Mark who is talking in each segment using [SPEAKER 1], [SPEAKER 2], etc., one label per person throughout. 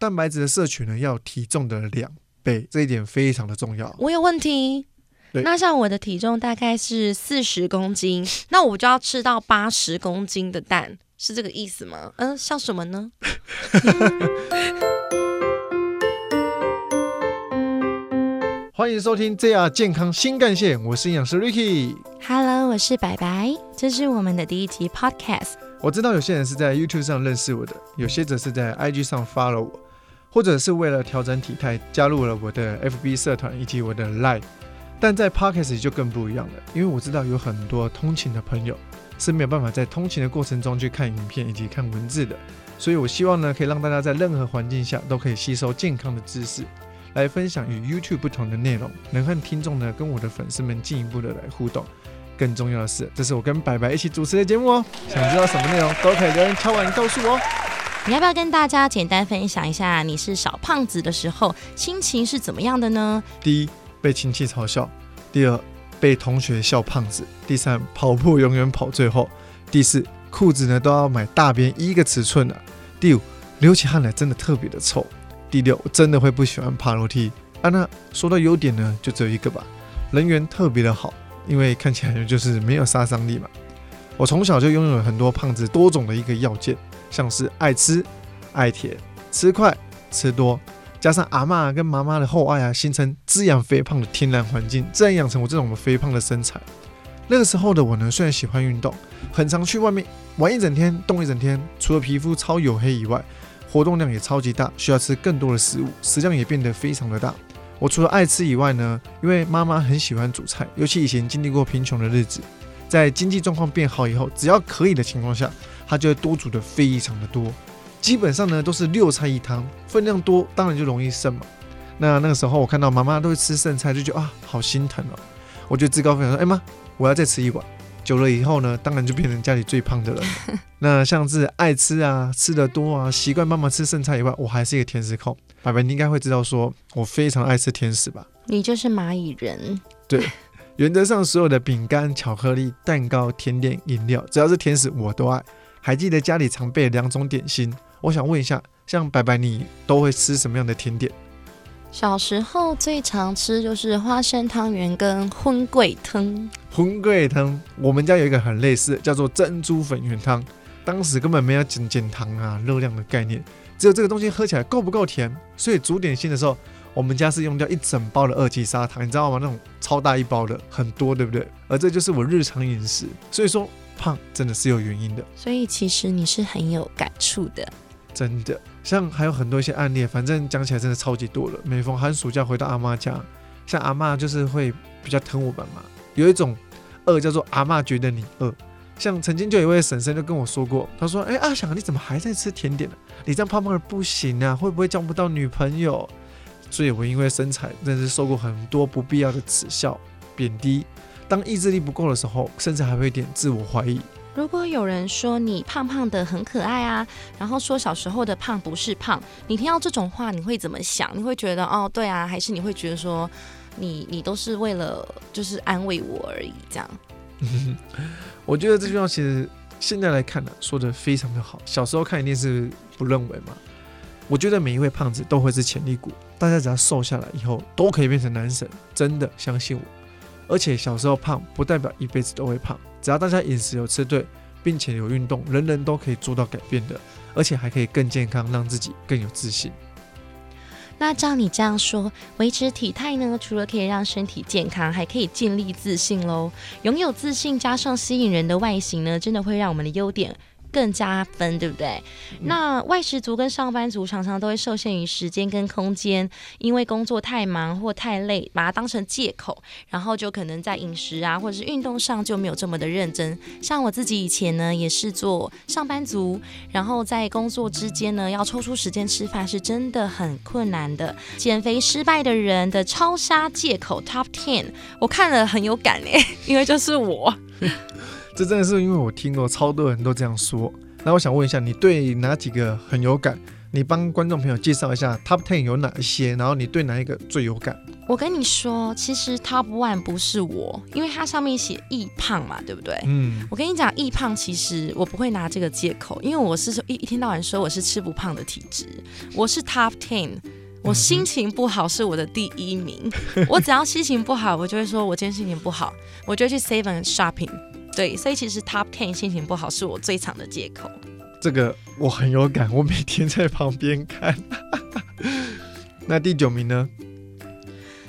[SPEAKER 1] 蛋白质的摄取呢要有体重的两倍，这一点非常的重要。
[SPEAKER 2] 我有问题。
[SPEAKER 1] 对
[SPEAKER 2] 那像我的体重大概是四十公斤，那我就要吃到八十公斤的蛋，是这个意思吗？嗯、像什么呢？
[SPEAKER 1] 欢迎收听 JR 健康新干线，我是营养师 Ricky。
[SPEAKER 2] Hello，我是白白，这是我们的第一集 Podcast。
[SPEAKER 1] 我知道有些人是在 YouTube 上认识我的，有些则是在 IG 上 follow 我，或者是为了调整体态加入了我的 FB 社团以及我的 Line。但在 Podcast 里就更不一样了，因为我知道有很多通勤的朋友是没有办法在通勤的过程中去看影片以及看文字的，所以我希望呢，可以让大家在任何环境下都可以吸收健康的知识，来分享与 YouTube 不同的内容，能和听众呢跟我的粉丝们进一步的来互动。更重要的是，这是我跟白白一起主持的节目哦。想知道什么内容，都可以留言敲完告诉我。
[SPEAKER 2] 你要不要跟大家简单分享一下，你是小胖子的时候心情是怎么样的呢？
[SPEAKER 1] 第一，被亲戚嘲笑；第二，被同学笑胖子；第三，跑步永远跑最后；第四，裤子呢都要买大边一个尺寸的；第五，流起汗来真的特别的臭；第六，真的会不喜欢爬楼梯。啊，那说到优点呢，就只有一个吧，人缘特别的好，因为看起来就是没有杀伤力嘛。我从小就拥有很多胖子多种的一个要件，像是爱吃、爱甜、吃快、吃多，加上阿妈跟妈妈的厚爱啊，形成滋养肥胖的天然环境，自然养成我这种肥胖的身材。那个时候的我呢，虽然喜欢运动，很常去外面玩一整天、动一整天，除了皮肤超黝黑以外，活动量也超级大，需要吃更多的食物，食量也变得非常的大。我除了爱吃以外呢，因为妈妈很喜欢煮菜，尤其以前经历过贫穷的日子，在经济状况变好以后，只要可以的情况下，她就会多煮的非常的多。基本上呢都是六菜一汤，分量多，当然就容易剩嘛。那那个时候我看到妈妈都会吃剩菜，就觉得啊好心疼哦。我就自告奋勇说，哎妈，我要再吃一碗。久了以后呢，当然就变成家里最胖的人。那像是爱吃啊、吃的多啊、习惯妈妈吃剩菜以外，我还是一个甜食控。爸爸，你应该会知道说我非常爱吃甜食吧？
[SPEAKER 2] 你就是蚂蚁人，对
[SPEAKER 1] 原则上，所有的饼干、巧克力、蛋糕、甜点、饮料，只要是甜食我都爱。还记得家里常备两种点心，我想问一下，像白白你都会吃什么样的甜点？
[SPEAKER 2] 小时候最常吃就是花生汤圆跟荤桂汤。
[SPEAKER 1] 荤桂汤，我们家有一个很类似的，叫做珍珠粉圆汤。当时根本没有减减糖啊、热量的概念，只有这个东西喝起来够不够甜。所以煮点心的时候，我们家是用掉一整包的二级砂糖，你知道吗？那种超大一包的，很多，对不对？而这就是我日常饮食，所以说胖真的是有原因的。
[SPEAKER 2] 所以其实你是很有感触的。
[SPEAKER 1] 真的，像还有很多一些案例，反正讲起来真的超级多了。每逢寒暑假回到阿妈家，像阿妈就是会比较疼我们嘛。有一种饿叫做阿妈觉得你饿，像曾经就有一位婶婶就跟我说过，她说：“哎、阿翔，你怎么还在吃甜点呢、你这样胖胖的不行啊，会不会交不到女朋友？”所以我因为身材真的是受过很多不必要的耻笑、贬低。当意志力不够的时候，甚至还会有点自我怀疑。
[SPEAKER 2] 如果有人说你胖胖的很可爱啊，然后说小时候的胖不是胖，你听到这种话你会怎么想？你会觉得哦对啊，还是你会觉得说你你都是为了就是安慰我而已这样？
[SPEAKER 1] 我觉得这句话其实现在来看呢、说的非常的好。小时候看一定是不认为嘛。我觉得每一位胖子都会是潜力股，大家只要瘦下来以后都可以变成男神，真的相信我。而且小时候胖不代表一辈子都会胖，只要大家饮食有吃对，并且有运动，人人都可以做到改变的，而且还可以更健康，让自己更有自信。
[SPEAKER 2] 那照你这样说，维持体态呢，除了可以让身体健康，还可以建立自信喽。拥有自信加上吸引人的外形呢，真的会让我们的优点。更加分，对不对？那外食族跟上班族常常都会受限于时间跟空间，因为工作太忙或太累，把它当成借口，然后就可能在饮食啊或者是运动上就没有这么的认真。像我自己以前呢，也是做上班族，然后在工作之间呢，要抽出时间吃饭是真的很困难的。减肥失败的人的超杀借口 Top Ten，我看了很有感诶，因为就是我。
[SPEAKER 1] 这真的是因为我听过超多人都这样说。那我想问一下，你对哪几个很有感？你帮观众朋友介绍一下 Top Ten 有哪一些，然后你对哪一个最有感？
[SPEAKER 2] 我跟你说，其实 Top One 不是我，因为它上面写易胖嘛，对不对？
[SPEAKER 1] 嗯，
[SPEAKER 2] 我跟你讲，易胖其实我不会拿这个借口，因为我是一一天到晚说我是吃不胖的体质，我是 Top Ten。我心情不好是我的第一名，我只要心情不好，我就会说我今天心情不好，我就去 Seven shopping。对，所以其实 Top Ten 心情不好是我最长的借口。
[SPEAKER 1] 这个我很有感，我每天在旁边看。那第九名呢？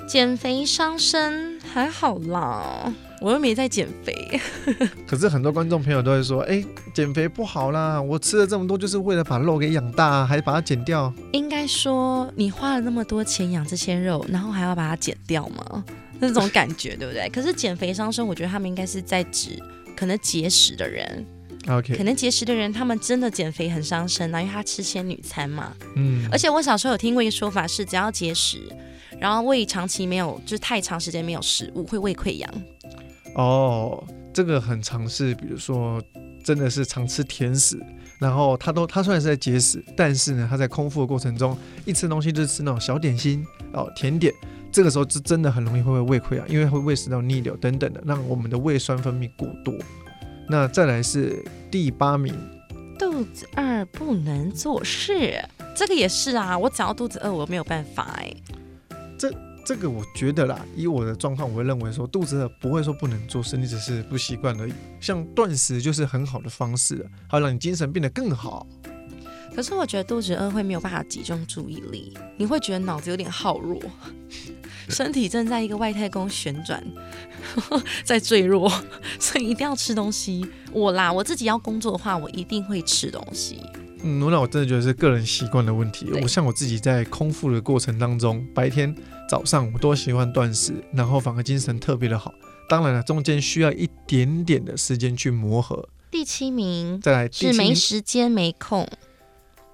[SPEAKER 2] 减肥伤身还好啦，我又没在减肥。
[SPEAKER 1] 可是很多观众朋友都会说，哎，减肥不好啦，我吃了这么多就是为了把肉给养大，还把它减掉。
[SPEAKER 2] 应该说，你花了那么多钱养这些肉，然后还要把它减掉吗？那种感觉对不对？可是减肥伤身，我觉得他们应该是在指可能节食的人。
[SPEAKER 1] OK，
[SPEAKER 2] 可能节食的人，他们真的减肥很伤身啊，因为他吃仙女餐嘛。
[SPEAKER 1] 嗯，
[SPEAKER 2] 而且我小时候有听过一个说法是，只要节食，然后胃长期没有，就是太长时间没有食物，会胃溃疡。
[SPEAKER 1] 哦，这个很常是，比如说真的是常吃甜食，然后他都他虽然是在节食，但是呢，他在空腹的过程中一吃东西就是吃那种小点心哦甜点，这个时候是真的很容易会胃溃疡，因为会胃食道逆流等等的，让我们的胃酸分泌过多。那再来是第八名，
[SPEAKER 2] 肚子饿不能做事，这个也是啊。我只要肚子饿，我没有办法哎。
[SPEAKER 1] 这这个我觉得啦，以我的状况，我会认为说肚子饿不会说不能做事，你只是不习惯而已。像断食就是很好的方式，好让你精神变得更好。
[SPEAKER 2] 可是我觉得肚子饿会没有办法集中注意力，你会觉得脑子有点耗弱。身体正在一个外太空旋转，在坠落，所以一定要吃东西。我啦，我自己要工作的话，我一定会吃东西。
[SPEAKER 1] 嗯，那我真的觉得是个人习惯的问题。我像我自己在空腹的过程当中，白天早上我都喜欢断食，然后反而精神特别的好。当然了，中间需要一点点的时间去磨合。
[SPEAKER 2] 第七名，
[SPEAKER 1] 再来
[SPEAKER 2] 是没时间没空。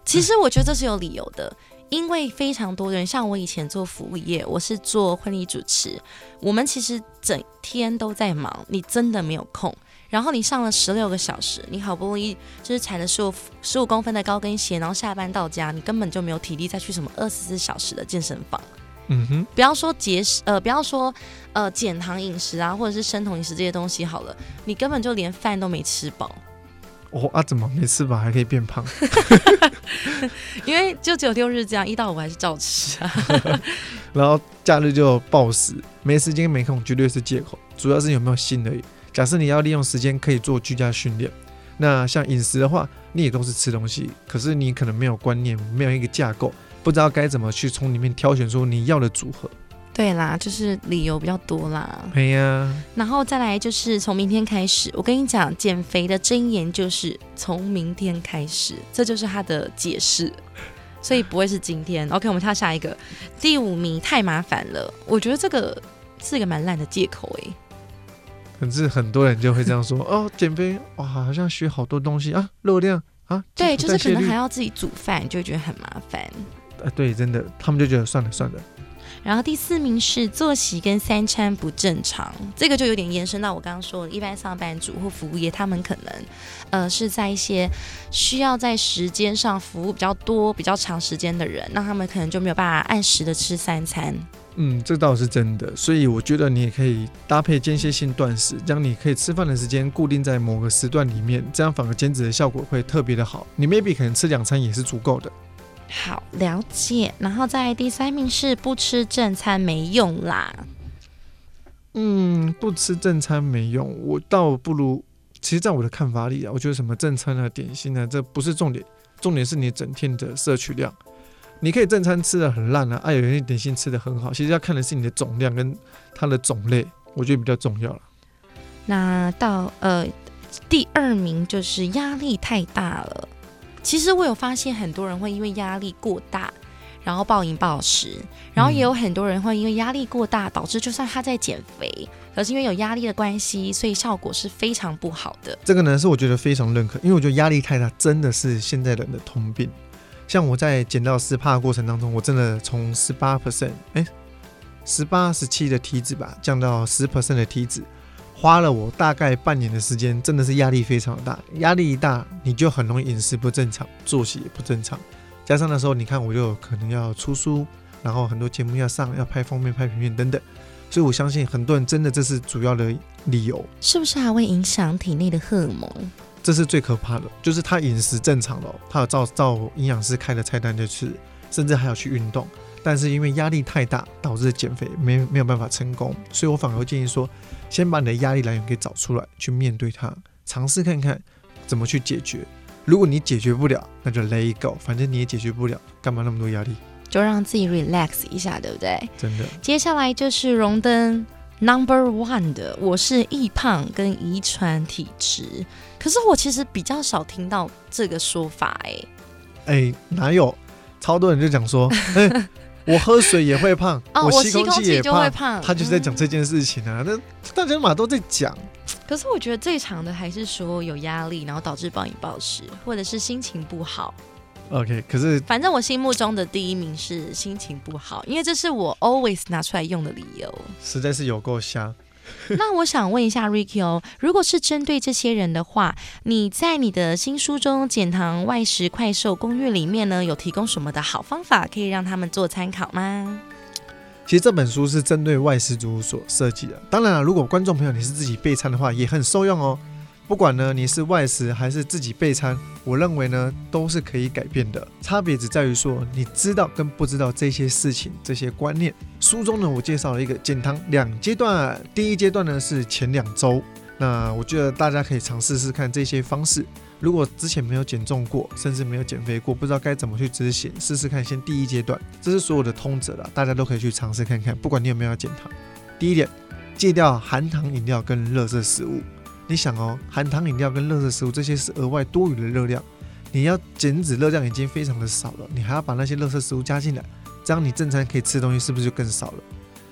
[SPEAKER 2] 其实我觉得这是有理由的。因为非常多人，像我以前做服务业，我是做婚礼主持，我们其实整天都在忙，你真的没有空。然后你上了十六个小时，你好不容易就是踩了十五十五公分的高跟鞋，然后下班到家，你根本就没有体力再去什么二十四小时的健身房。
[SPEAKER 1] 嗯哼，
[SPEAKER 2] 不要说节食，呃，不要说呃减糖饮食啊，或者是生酮饮食这些东西好了，你根本就连饭都没吃饱。
[SPEAKER 1] 哦啊，怎么没吃饱还可以变胖？
[SPEAKER 2] 因为就只有六日这样，一到五还是照吃啊。
[SPEAKER 1] 然后假日就暴食，没时间没空绝对是借口，主要是有没有心而已。假设你要利用时间可以做居家训练，那像饮食的话，你也都是吃东西，可是你可能没有观念，没有一个架构，不知道该怎么去从里面挑选出你要的组合。
[SPEAKER 2] 对啦，就是理由比较多啦。
[SPEAKER 1] 对呀，
[SPEAKER 2] 然后再来就是从明天开始，我跟你讲，减肥的箴言就是从明天开始，这就是他的解释，所以不会是今天。OK，我们跳下一个，第五名太麻烦了，我觉得这个是一个蛮烂的借口哎。
[SPEAKER 1] 可是很多人就会这样说 哦，减肥哇，好像学好多东西啊，热量啊，
[SPEAKER 2] 对，就是可能还要自己煮饭，就会觉得很麻烦。
[SPEAKER 1] 啊，对，真的，他们就觉得算了算了。
[SPEAKER 2] 然后第四名是作息跟三餐不正常，这个就有点延伸到我刚刚说的，一般上班族或服务业，他们可能，呃，是在一些需要在时间上服务比较多、比较长时间的人，那他们可能就没有办法按时的吃三餐。
[SPEAKER 1] 嗯，这倒是真的，所以我觉得你也可以搭配间歇性断食，将你可以吃饭的时间固定在某个时段里面，这样反而减脂的效果会特别的好。你 maybe 可能吃两餐也是足够的。
[SPEAKER 2] 好了解，然后在第三名是不吃正餐没用啦。
[SPEAKER 1] 嗯，不吃正餐没用，我倒不如，其实，在我的看法里啊，我觉得什么正餐啊、点心啊，这不是重点，重点是你整天的摄取量。你可以正餐吃的很烂啊，啊，有些点心吃的很好，其实要看的是你的总量跟它的种类，我觉得比较重要了。
[SPEAKER 2] 那到呃第二名就是压力太大了。其实我有发现，很多人会因为压力过大，然后暴饮暴食，然后也有很多人会因为压力过大，导致就算他在减肥，可是因为有压力的关系，所以效果是非常不好的。
[SPEAKER 1] 这个呢是我觉得非常认可，因为我觉得压力太大真的是现在人的通病。像我在减到十帕的过程当中，我真的从十八 percent，哎，十八十七的体脂吧，降到十 percent 的体脂。花了我大概半年的时间，真的是压力非常大。压力一大，你就很容易饮食不正常，作息也不正常，加上那时候你看我就可能要出书，然后很多节目要上，要拍封面、拍平面等等，所以我相信很多人真的这是主要的理由，
[SPEAKER 2] 是不是还会影响体内的荷尔蒙？
[SPEAKER 1] 这是最可怕的，就是他饮食正常了，他有照照营养师开的菜单就吃，甚至还要去运动，但是因为压力太大，导致减肥没没有办法成功，所以我反而建议说，先把你的压力来源给找出来，去面对它，尝试看看怎么去解决。如果你解决不了，那就 let it go，反正你也解决不了，干嘛那么多压力？
[SPEAKER 2] 就让自己 relax 一下，对不对？
[SPEAKER 1] 真的。
[SPEAKER 2] 接下来就是荣登 number one 的，我是易胖跟遗传体质。可是我其实比较少听到这个说法，哎，
[SPEAKER 1] 哎，哪有？超多人就讲说，哎，我喝水也会胖，
[SPEAKER 2] 我
[SPEAKER 1] 吸空气也
[SPEAKER 2] 会胖，
[SPEAKER 1] 他就是在讲这件事情啊。那大家嘛都在讲。
[SPEAKER 2] 可是我觉得最长的还是说有压力，然后导致暴饮暴食，或者是心情不好。
[SPEAKER 1] OK，可是
[SPEAKER 2] 反正我心目中的第一名是心情不好，因为这是我 always 拿出来用的理由。
[SPEAKER 1] 实在是有够香。
[SPEAKER 2] 那我想问一下 Ricky 哦，如果是针对这些人的话，你在你的新书中《减糖外食快售攻略》里面呢，有提供什么的好方法可以让他们做参考吗？
[SPEAKER 1] 其实这本书是针对外食族所设计的。当然了，如果观众朋友你是自己备餐的话，也很受用哦。不管呢你是外食还是自己备餐，我认为呢都是可以改变的。差别只在于说你知道跟不知道这些事情、这些观念。书中呢我介绍了一个减糖两阶段，第一阶段呢是前两周。那我觉得大家可以尝试试看这些方式。如果之前没有减重过，甚至没有减肥过，不知道该怎么去执行，试试看。先第一阶段，这是所有的通则了，大家都可以去尝试看看。不管你有没有要减糖，第一点，戒掉含糖饮料跟热色食物。你想哦，含糖饮料跟热色食物这些是额外多余的热量，你要减脂热量已经非常的少了，你还要把那些热色食物加进来，这样你正餐可以吃的东西是不是就更少了？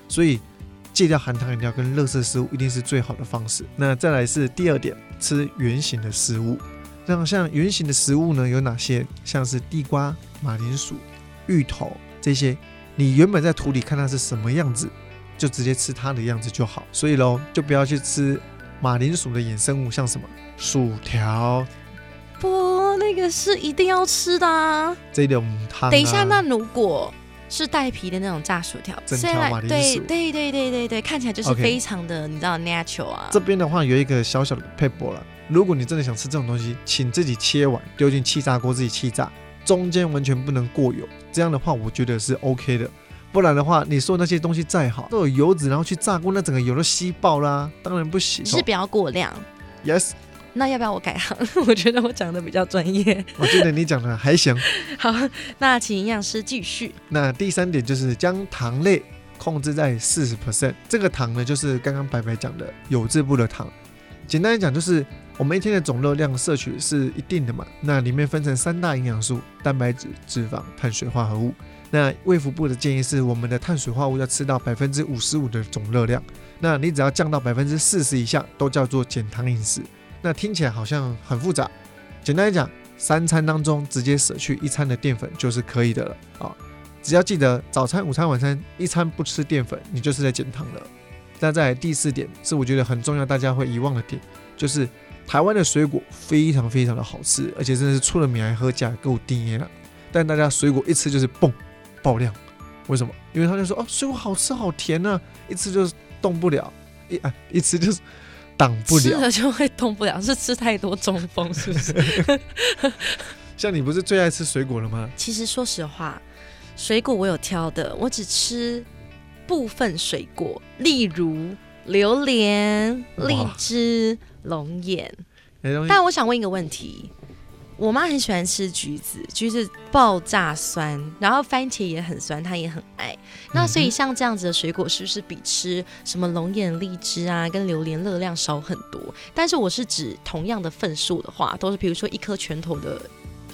[SPEAKER 1] 所以戒掉含糖饮料跟热色食物一定是最好的方式。那再来是第二点，吃圆形的食物。那像圆形的食物呢，有哪些？像是地瓜、马铃薯、芋头这些，你原本在土里看它是什么样子，就直接吃它的样子就好。所以喽，就不要去吃马铃薯的衍生物，像什么薯条。
[SPEAKER 2] 不，那个是一定要吃的啊。
[SPEAKER 1] 这种汤。
[SPEAKER 2] 等一下，那如果是带皮的那种炸薯条，
[SPEAKER 1] 整条马铃
[SPEAKER 2] 薯，对对对对对对，看起来就是非常的，你知道 natural 啊。
[SPEAKER 1] 这边的话有一个小小的配博了。如果你真的想吃这种东西，请自己切完丢进气炸锅自己气炸，中间完全不能过油。这样的话，我觉得是 OK 的。不然的话，你说那些东西再好，都有油脂，然后去炸锅，那整个油都吸爆啦，当然不行。
[SPEAKER 2] 是不要过量。
[SPEAKER 1] Yes。
[SPEAKER 2] 那要不要我改行？我觉得我讲的比较专业。
[SPEAKER 1] 我觉得你讲的还行。
[SPEAKER 2] 好，那请营养师继续。
[SPEAKER 1] 那第三点就是将糖类控制在四十 percent。这个糖呢，就是刚刚白白讲的有质部的糖。简单来讲，就是。我们一天的总热量摄取是一定的嘛？那里面分成三大营养素：蛋白质、脂肪、碳水化合物。那卫福部的建议是，我们的碳水化合物要吃到百分之五十五的总热量。那你只要降到百分之四十以下，都叫做减糖饮食。那听起来好像很复杂。简单来讲，三餐当中直接舍去一餐的淀粉就是可以的了啊！只要记得早餐、午餐、晚餐一餐不吃淀粉，你就是在减糖了。那在第四点是我觉得很重要，大家会遗忘的点，就是。台湾的水果非常非常的好吃，而且真的是出了名还喝价够低了。但大家水果一吃就是嘣爆量，为什么？因为他就说哦，水果好吃好甜呢，一吃就动不了，一啊一吃就是挡不了，吃
[SPEAKER 2] 了就会动不了，是吃太多中风是不是？
[SPEAKER 1] 像你不是最爱吃水果了吗？
[SPEAKER 2] 其实说实话，水果我有挑的，我只吃部分水果，例如榴莲、荔枝。龙眼，但我想问一个问题：我妈很喜欢吃橘子，橘子爆炸酸，然后番茄也很酸，她也很爱。那所以像这样子的水果，是不是比吃什么龙眼、荔枝啊，跟榴莲热量少很多？但是我是指同样的份数的话，都是比如说一颗拳头的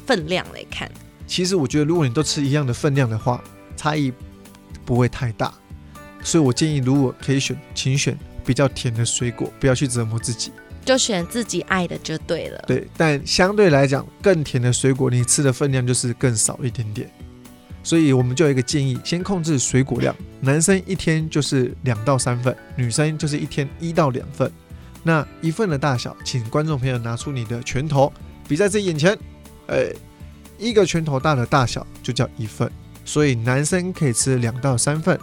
[SPEAKER 2] 分量来看。
[SPEAKER 1] 其实我觉得，如果你都吃一样的分量的话，差异不会太大。所以我建议，如果可以选，请选比较甜的水果，不要去折磨自己。
[SPEAKER 2] 就选自己爱的就对了。
[SPEAKER 1] 对，但相对来讲，更甜的水果，你吃的分量就是更少一点点。所以我们就有一个建议，先控制水果量。男生一天就是两到三份，女生就是一天一到两份。那一份的大小，请观众朋友拿出你的拳头，比在自己眼前。哎，一个拳头大的大小就叫一份，所以男生可以吃两到三份，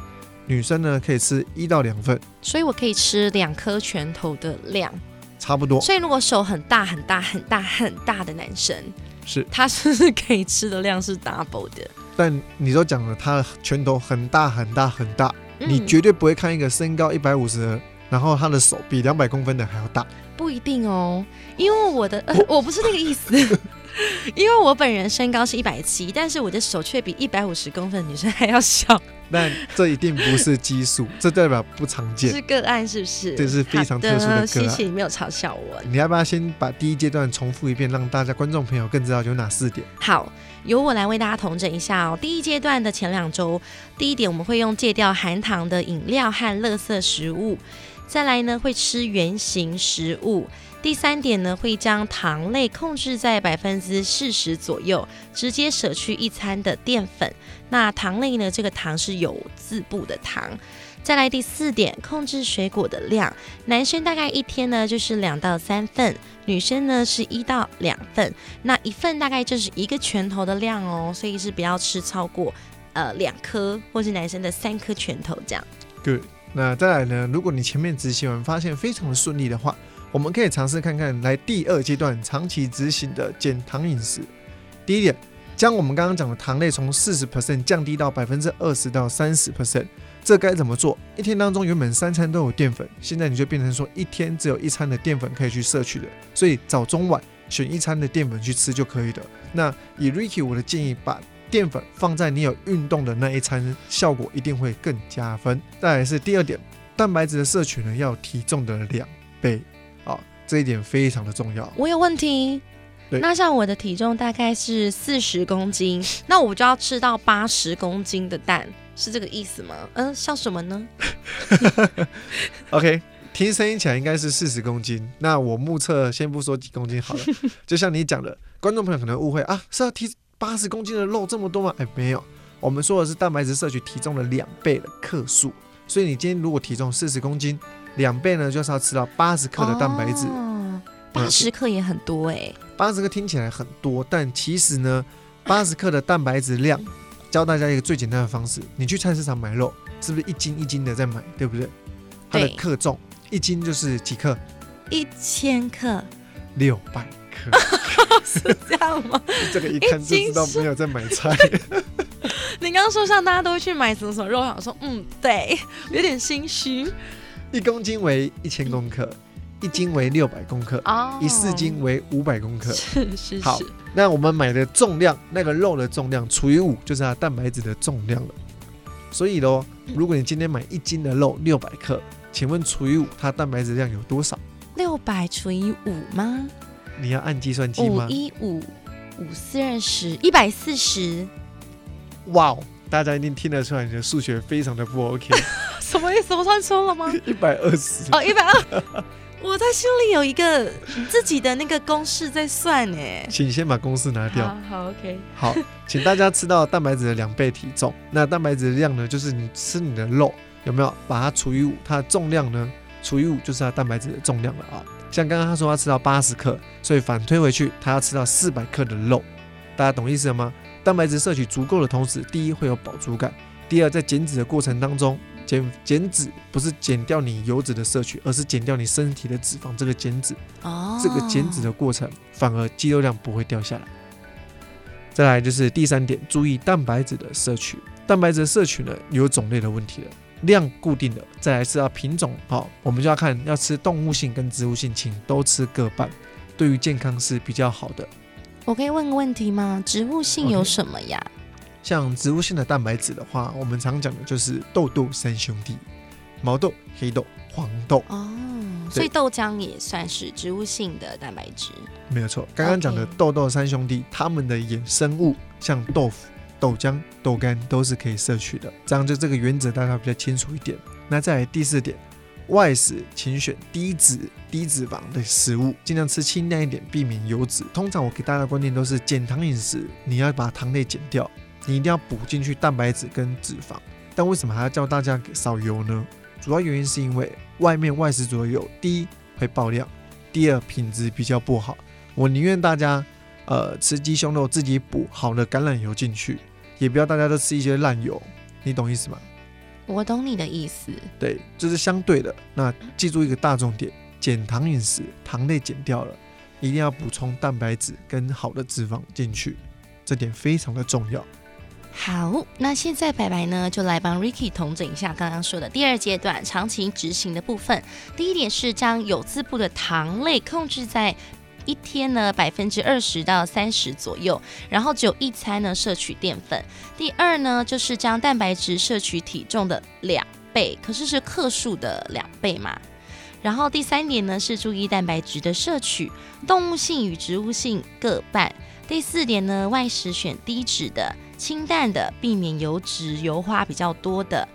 [SPEAKER 1] 女生呢可以吃一到两份，
[SPEAKER 2] 所以我可以吃两颗拳头的量。
[SPEAKER 1] 差不多
[SPEAKER 2] 所以如果手很大很大很大很大的男生，
[SPEAKER 1] 是。
[SPEAKER 2] 他是不是可以吃的量是 double 的？
[SPEAKER 1] 但你都讲了，他的拳头很大很大很大，你
[SPEAKER 2] 嗯
[SPEAKER 1] 绝对不会看一个身高一百五十的，然后他的手比两百公分的还要大。
[SPEAKER 2] 不一定哦，因为我的、呃、我不是那个意思，因为我本人身高是一百七，但是我的手却比一百五十公分的女生还要小，
[SPEAKER 1] 但这一定不是激素，这代表不常见。
[SPEAKER 2] 这是个案是不是？
[SPEAKER 1] 这是非常特殊的个案
[SPEAKER 2] 谢谢你没有嘲笑我。
[SPEAKER 1] 你要不要先把第一阶段重复一遍，让大家观众朋友更知道有哪四点？
[SPEAKER 2] 好，由我来为大家统整一下哦。第一阶段的前两周，第一点我们会用戒掉含糖的饮料和垃圾食物，再来呢会吃原形食物。第三点呢，会将糖类控制在百分之四十左右，直接舍去一餐的淀粉。那糖类呢，这个糖是有字部的糖。再来第四点，控制水果的量，男生大概一天呢就是两到三份，女生呢是一到两份。那一份大概就是一个拳头的量哦，所以是不要吃超过呃两颗，或是男生的三颗拳头这样。
[SPEAKER 1] Good。那再来呢？如果你前面执行完发现非常的顺利的话，我们可以尝试看看来第二阶段长期执行的减糖饮食。第一点，将我们刚刚讲的糖类从四十 percent 降低到百分之二十到三十 percent。这该怎么做？一天当中原本三餐都有淀粉，现在你就变成说一天只有一餐的淀粉可以去摄取的，所以早中晚选一餐的淀粉去吃就可以了。那以 Ricky 我的建议，把淀粉放在你有运动的那一餐，效果一定会更加分。再来是第二点，蛋白质的摄取呢要体重的两倍，这一点非常的重要。
[SPEAKER 2] 我有问题。那像我的体重大概是四十公斤，那我就要吃到八十公斤的蛋，是这个意思吗？嗯、像什么呢？
[SPEAKER 1] OK，听声音起来应该是四十公斤。那我目测先不说几公斤好了，就像你讲的，观众朋友可能误会啊，是要提八十公斤的肉这么多吗？哎，没有，我们说的是蛋白质摄取体重的两倍的克数。所以你今天如果体重四十公斤，两倍呢就是要吃到八十克的蛋白质。
[SPEAKER 2] 哦，八十克也很多哎、
[SPEAKER 1] 八十克听起来很多，但其实呢，八十克的蛋白质量，教大家一个最简单的方式，你去菜市场买肉，是不是一斤一斤的在买，对不对？它的克重一斤就是几克？
[SPEAKER 2] 一千克
[SPEAKER 1] 六百克。
[SPEAKER 2] 是这样吗？
[SPEAKER 1] 这个一看就知道没有在买菜。
[SPEAKER 2] 你刚刚说像大家都会去买什么什么肉，我想说嗯对，有点心虚
[SPEAKER 1] 一公斤为一千公克，一斤为六百公克，
[SPEAKER 2] 哦
[SPEAKER 1] 一四斤为五百公克。
[SPEAKER 2] 是是
[SPEAKER 1] 好
[SPEAKER 2] 是，
[SPEAKER 1] 那我们买的重量，那个肉的重量除以五，就是它蛋白质的重量了。所以咯，如果你今天买一斤的肉六百克，请问除以五，它蛋白质量有多少？
[SPEAKER 2] 六百除以五吗？
[SPEAKER 1] 你要按计算机
[SPEAKER 2] 五
[SPEAKER 1] 吗？
[SPEAKER 2] 一五五四二十，一百四十，
[SPEAKER 1] 哇哦，大家一定听得出来你的数学非常的不 OK。
[SPEAKER 2] 什么意思？我算错了吗？
[SPEAKER 1] 一百二十，
[SPEAKER 2] 哦，一百二。我在心里有一个自己的那个公式在算哎。
[SPEAKER 1] 请先把公式拿掉。
[SPEAKER 2] 好好，OK。
[SPEAKER 1] 好，请大家吃到蛋白质的两倍体重。那蛋白质的量呢，就是你吃你的肉有没有把它除以五，它的重量呢除以五就是它蛋白质的重量了啊。像刚刚他说他吃到八十克，所以反推回去，他要吃到四百克的肉。大家懂意思了吗？蛋白质摄取足够的同时，第一会有饱足感，第二在减脂的过程当中，减减脂不是减掉你油脂的摄取，而是减掉你身体的脂肪。这个减脂
[SPEAKER 2] 哦，
[SPEAKER 1] 这个减脂的过程，反而肌肉量不会掉下来。再来就是第三点，注意蛋白质的摄取。蛋白质摄取呢，有种类的问题了，量固定的，再来是要品种。好、我们就要看要吃动物性跟植物性，请都吃各半，对于健康是比较好的。
[SPEAKER 2] 我可以问个问题吗？植物性有什么呀？
[SPEAKER 1] 像植物性的蛋白质的话，我们常讲的就是豆豆三兄弟：毛豆、黑豆、黄豆。
[SPEAKER 2] 哦，所以豆浆也算是植物性的蛋白质。
[SPEAKER 1] 没有错，刚刚讲的豆豆三兄弟，他们的衍生物像豆腐、豆浆、豆干都是可以摄取的，这样就这个原则大家比较清楚一点。那再来第四点，外食请选低脂、低脂肪的食物，尽量吃清淡一点，避免油脂。通常我给大家的观念都是减糖饮食，你要把糖类减掉，你一定要补进去蛋白质跟脂肪。但为什么还要叫大家给少油呢？主要原因是因为外面外食煮的油，第一会爆量，第二品质比较不好。我宁愿大家呃吃鸡胸肉自己补好的橄榄油进去，也不要大家都吃一些烂油，你懂意思吗？
[SPEAKER 2] 我懂你的意思。
[SPEAKER 1] 对，这是相对的。那记住一个大重点，减糖饮食，糖类减掉了，一定要补充蛋白质跟好的脂肪进去，这点非常的重要。
[SPEAKER 2] 好，那现在白白呢就来帮 Ricky 统整一下刚刚说的第二阶段长期执行的部分。第一点是将有字部的糖类控制在一天呢百分之二十到三十左右，然后只有一餐呢摄取淀粉。第二呢就是将蛋白质摄取体重的两倍，可是是克数的两倍嘛。然后第三点呢是注意蛋白质的摄取，动物性与植物性各半。第四点呢外食选低脂的。清淡的，避免油脂、油花比较多的。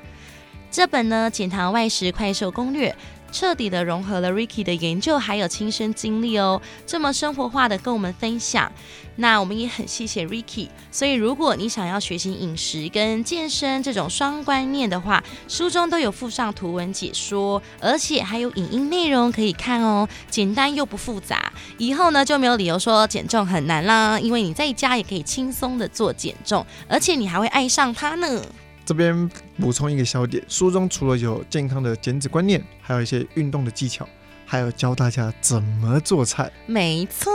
[SPEAKER 2] 这本呢减糖外食快瘦攻略，彻底的融合了 Ricky 的研究还有亲身经历哦，这么生活化的跟我们分享。那我们也很谢谢 Ricky。所以如果你想要学习饮食跟健身这种双观念的话，书中都有附上图文解说，而且还有影音内容可以看哦，简单又不复杂。以后呢就没有理由说减重很难啦，因为你在家也可以轻松的做减重，而且你还会爱上它呢。
[SPEAKER 1] 这边补充一个小点，书中除了有健康的减脂观念，还有一些运动的技巧，还有教大家怎么做菜。
[SPEAKER 2] 没错。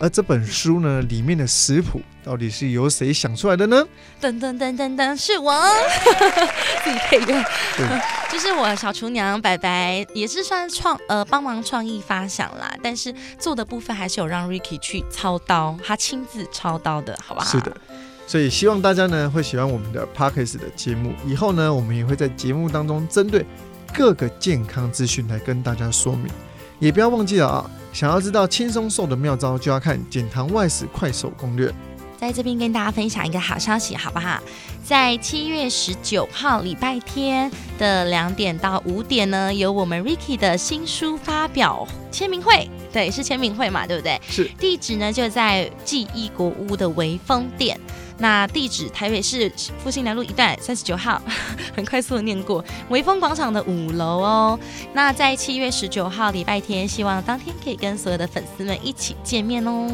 [SPEAKER 1] 而这本书呢，里面的食谱到底是由谁想出来的呢？
[SPEAKER 2] 噔噔噔噔噔，是我 自己配的。就是我小厨娘白白，也是算创呃帮忙创意发想啦，但是做的部分还是有让 Ricky 去操刀，他亲自操刀的，好不好？
[SPEAKER 1] 是的。所以希望大家呢会喜欢我们的 p a r k e s 的节目。以后呢，我们也会在节目当中针对各个健康资讯来跟大家说明。也不要忘记了啊，想要知道轻松瘦的妙招，就要看减糖外食快手攻略。
[SPEAKER 2] 在这边跟大家分享一个好消息，好不好？在七月十九号礼拜天的两点到五点呢，有我们 Ricky 的新书发表签名会。对，是签名会嘛，对不对？
[SPEAKER 1] 是。
[SPEAKER 2] 地址呢就在记忆国屋的微风店。那地址台北市复兴南路一段三十九号，很快速的念过微风广场的五楼哦。那在七月十九号礼拜天，希望当天可以跟所有的粉丝们一起见面哦。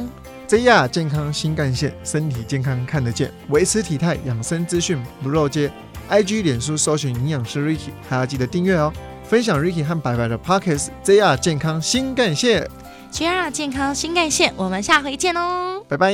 [SPEAKER 1] JR 健康新干线，身体健康看得见，维持体态养生资讯不漏接。IG 脸书搜寻营养师 Ricky，还要记得订阅哦。分享 Ricky 和白白的 Pockets JR 健康新干线。
[SPEAKER 2] JR 健康新干线，我们下回见哦，
[SPEAKER 1] 拜拜。